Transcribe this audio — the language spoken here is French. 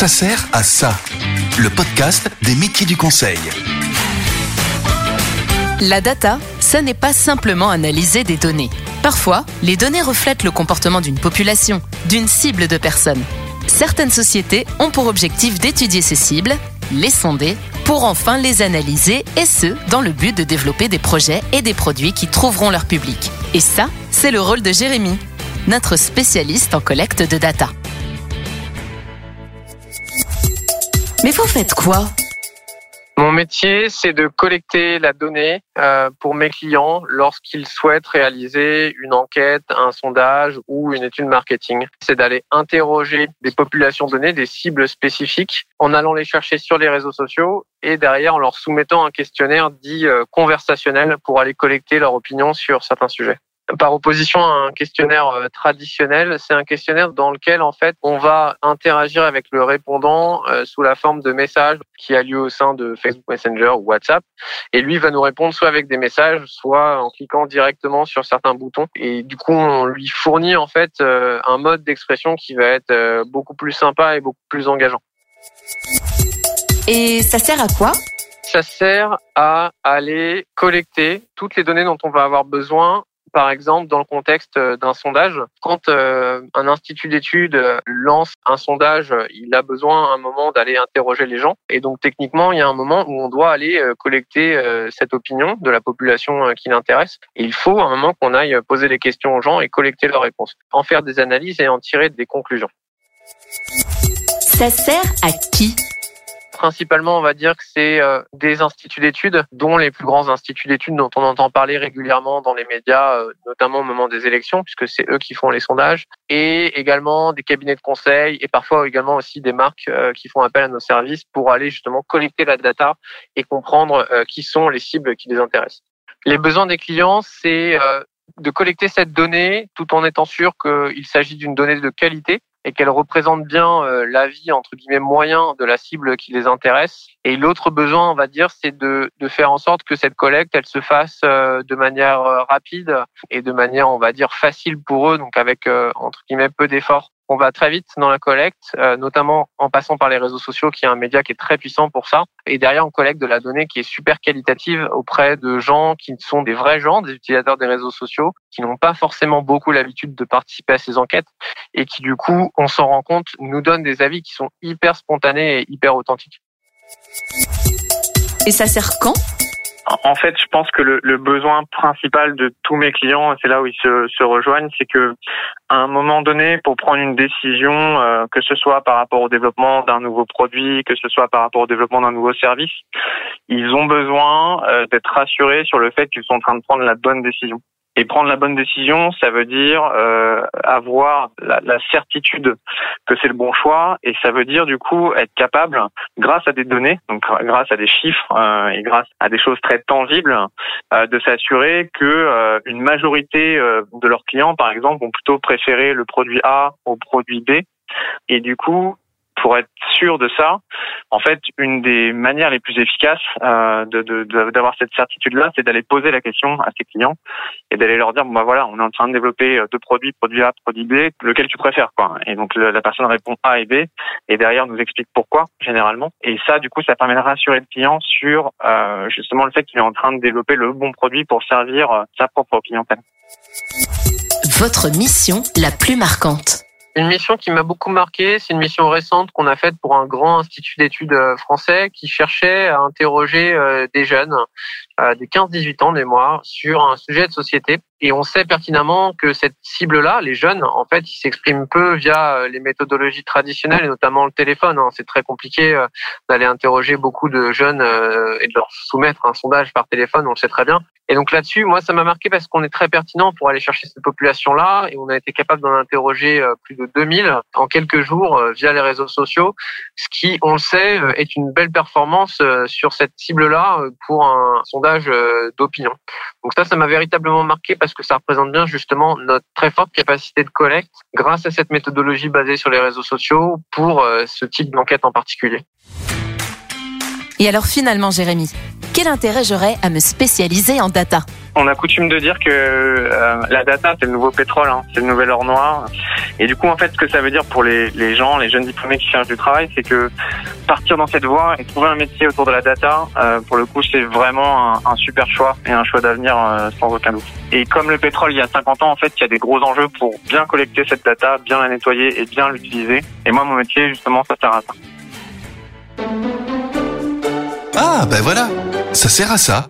Ça sert à ça. Le podcast des métiers du conseil. La data, ce n'est pas simplement analyser des données. Parfois, les données reflètent le comportement d'une population, d'une cible de personnes. Certaines sociétés ont pour objectif d'étudier ces cibles, les sonder, pour enfin les analyser, et ce, dans le but de développer des projets et des produits qui trouveront leur public. Et ça, c'est le rôle de Jérémy, notre spécialiste en collecte de data. Mais vous faites quoi Mon métier, c'est de collecter la donnée euh, pour mes clients lorsqu'ils souhaitent réaliser une enquête, un sondage ou une étude marketing. C'est d'aller interroger des populations données, des cibles spécifiques, en allant les chercher sur les réseaux sociaux et derrière en leur soumettant un questionnaire dit euh, conversationnel pour aller collecter leur opinion sur certains sujets par opposition à un questionnaire euh, traditionnel, c'est un questionnaire dans lequel en fait on va interagir avec le répondant euh, sous la forme de messages qui a lieu au sein de Facebook Messenger ou WhatsApp. Et lui va nous répondre soit avec des messages, soit en cliquant directement sur certains boutons. Et du coup on lui fournit en fait euh, un mode d'expression qui va être beaucoup plus sympa et beaucoup plus engageant. Et ça sert à quoi? Ça sert à aller collecter toutes les données dont on va avoir besoin par exemple, dans le contexte euh, d'un sondage, quand euh, un institut d'études euh, lance un sondage, il a besoin à un moment d'aller interroger les gens. Et donc, techniquement, il y a un moment où on doit aller collecter cette opinion de la population qui l'intéresse. Et il faut à un moment qu'on aille poser des questions aux gens et collecter leurs réponses, en faire des analyses et en tirer des conclusions. Ça sert à qui? Principalement, on va dire que c'est euh, des instituts d'études, dont les plus grands instituts d'études dont on entend parler régulièrement dans les médias, euh, notamment au moment des élections, puisque c'est eux qui font les sondages, et également des cabinets de conseil et parfois également aussi des marques euh, qui font appel à nos services pour aller justement collecter la data et comprendre qui sont les cibles qui les intéressent. Les besoins des clients, c'est de collecter cette donnée tout en étant sûr qu'il s'agit d'une donnée de qualité et qu'elle représente bien euh, l'avis entre guillemets moyen de la cible qui les intéresse. Et l'autre besoin, on va dire, c'est de, de faire en sorte que cette collecte, elle se fasse euh, de manière euh, rapide et de manière, on va dire, facile pour eux, donc avec entre guillemets peu d'efforts on va très vite dans la collecte, euh, notamment en passant par les réseaux sociaux, qui est un média qui est très puissant pour ça. Et derrière, on collecte de la donnée qui est super qualitative auprès de gens qui sont des vrais gens, des utilisateurs des réseaux sociaux, qui n'ont pas forcément beaucoup l'habitude de participer à ces enquêtes et qui, du coup, on s'en rend compte, nous donnent des avis qui sont hyper spontanés et hyper authentiques. Et ça sert quand? En fait, je pense que le, besoin principal de tous mes clients, c'est là où ils se, rejoignent, c'est que à un moment donné, pour prendre une décision, euh, que ce soit par rapport au développement d'un nouveau produit, que ce soit par rapport au développement d'un nouveau service, ils ont besoin euh, d'être rassurés sur le fait qu'ils sont en train de prendre la bonne décision. Et prendre la bonne décision, ça veut dire euh, avoir la, la, certitude que c'est le bon choix, et ça veut dire du coup être capable, grâce à des données, donc grâce à des chiffres euh, et grâce à des choses très tangibles, euh, de s'assurer que euh, une majorité euh, de leurs clients, par exemple, vont plutôt préférer le produit A au produit B, et du coup pour être sûr de ça, en fait, une des manières les plus efficaces euh, d'avoir cette certitude-là, c'est d'aller poser la question à ses clients et d'aller leur dire bon bah voilà, on est en train de développer euh, deux produits, produit A, produit B, lequel tu préfères quoi. Et donc la personne répond A et B et derrière nous explique pourquoi généralement. Et ça, du coup, ça permet de rassurer le client sur euh, justement le fait qu'il est en train de développer le bon produit pour servir euh, sa propre clientèle. Votre mission la plus marquante. Une mission qui m'a beaucoup marqué, c'est une mission récente qu'on a faite pour un grand institut d'études euh, français qui cherchait à interroger euh, des jeunes, euh, des 15-18 ans de mémoire, sur un sujet de société. Et on sait pertinemment que cette cible-là, les jeunes, en fait, ils s'expriment peu via les méthodologies traditionnelles, et notamment le téléphone. Hein. C'est très compliqué d'aller interroger beaucoup de jeunes et de leur soumettre un sondage par téléphone, on le sait très bien. Et donc là-dessus, moi, ça m'a marqué parce qu'on est très pertinent pour aller chercher cette population-là et on a été capable d'en interroger euh, plus de 2000 en quelques jours euh, via les réseaux sociaux, ce qui, on le sait, euh, est une belle performance sur cette cible-là pour un sondage d'opinion. Donc ça, ça m'a véritablement marqué parce que ça représente bien justement notre très forte capacité de collecte grâce à cette méthodologie basée sur les réseaux sociaux pour ce type d'enquête en particulier. Et alors finalement, Jérémy, quel intérêt j'aurais à me spécialiser en data on a coutume de dire que euh, la data c'est le nouveau pétrole, hein, c'est le nouvel or noir. Et du coup, en fait, ce que ça veut dire pour les, les gens, les jeunes diplômés qui cherchent du travail, c'est que partir dans cette voie et trouver un métier autour de la data, euh, pour le coup, c'est vraiment un, un, super choix et un choix d'avenir euh, sans aucun doute. Et comme le pétrole il y a 50 ans, en fait, il y a des gros enjeux pour bien collecter cette data, bien la nettoyer et bien l'utiliser. Et moi, mon métier, justement, ça sert à ça. Ah, ben voilà, ça sert à ça.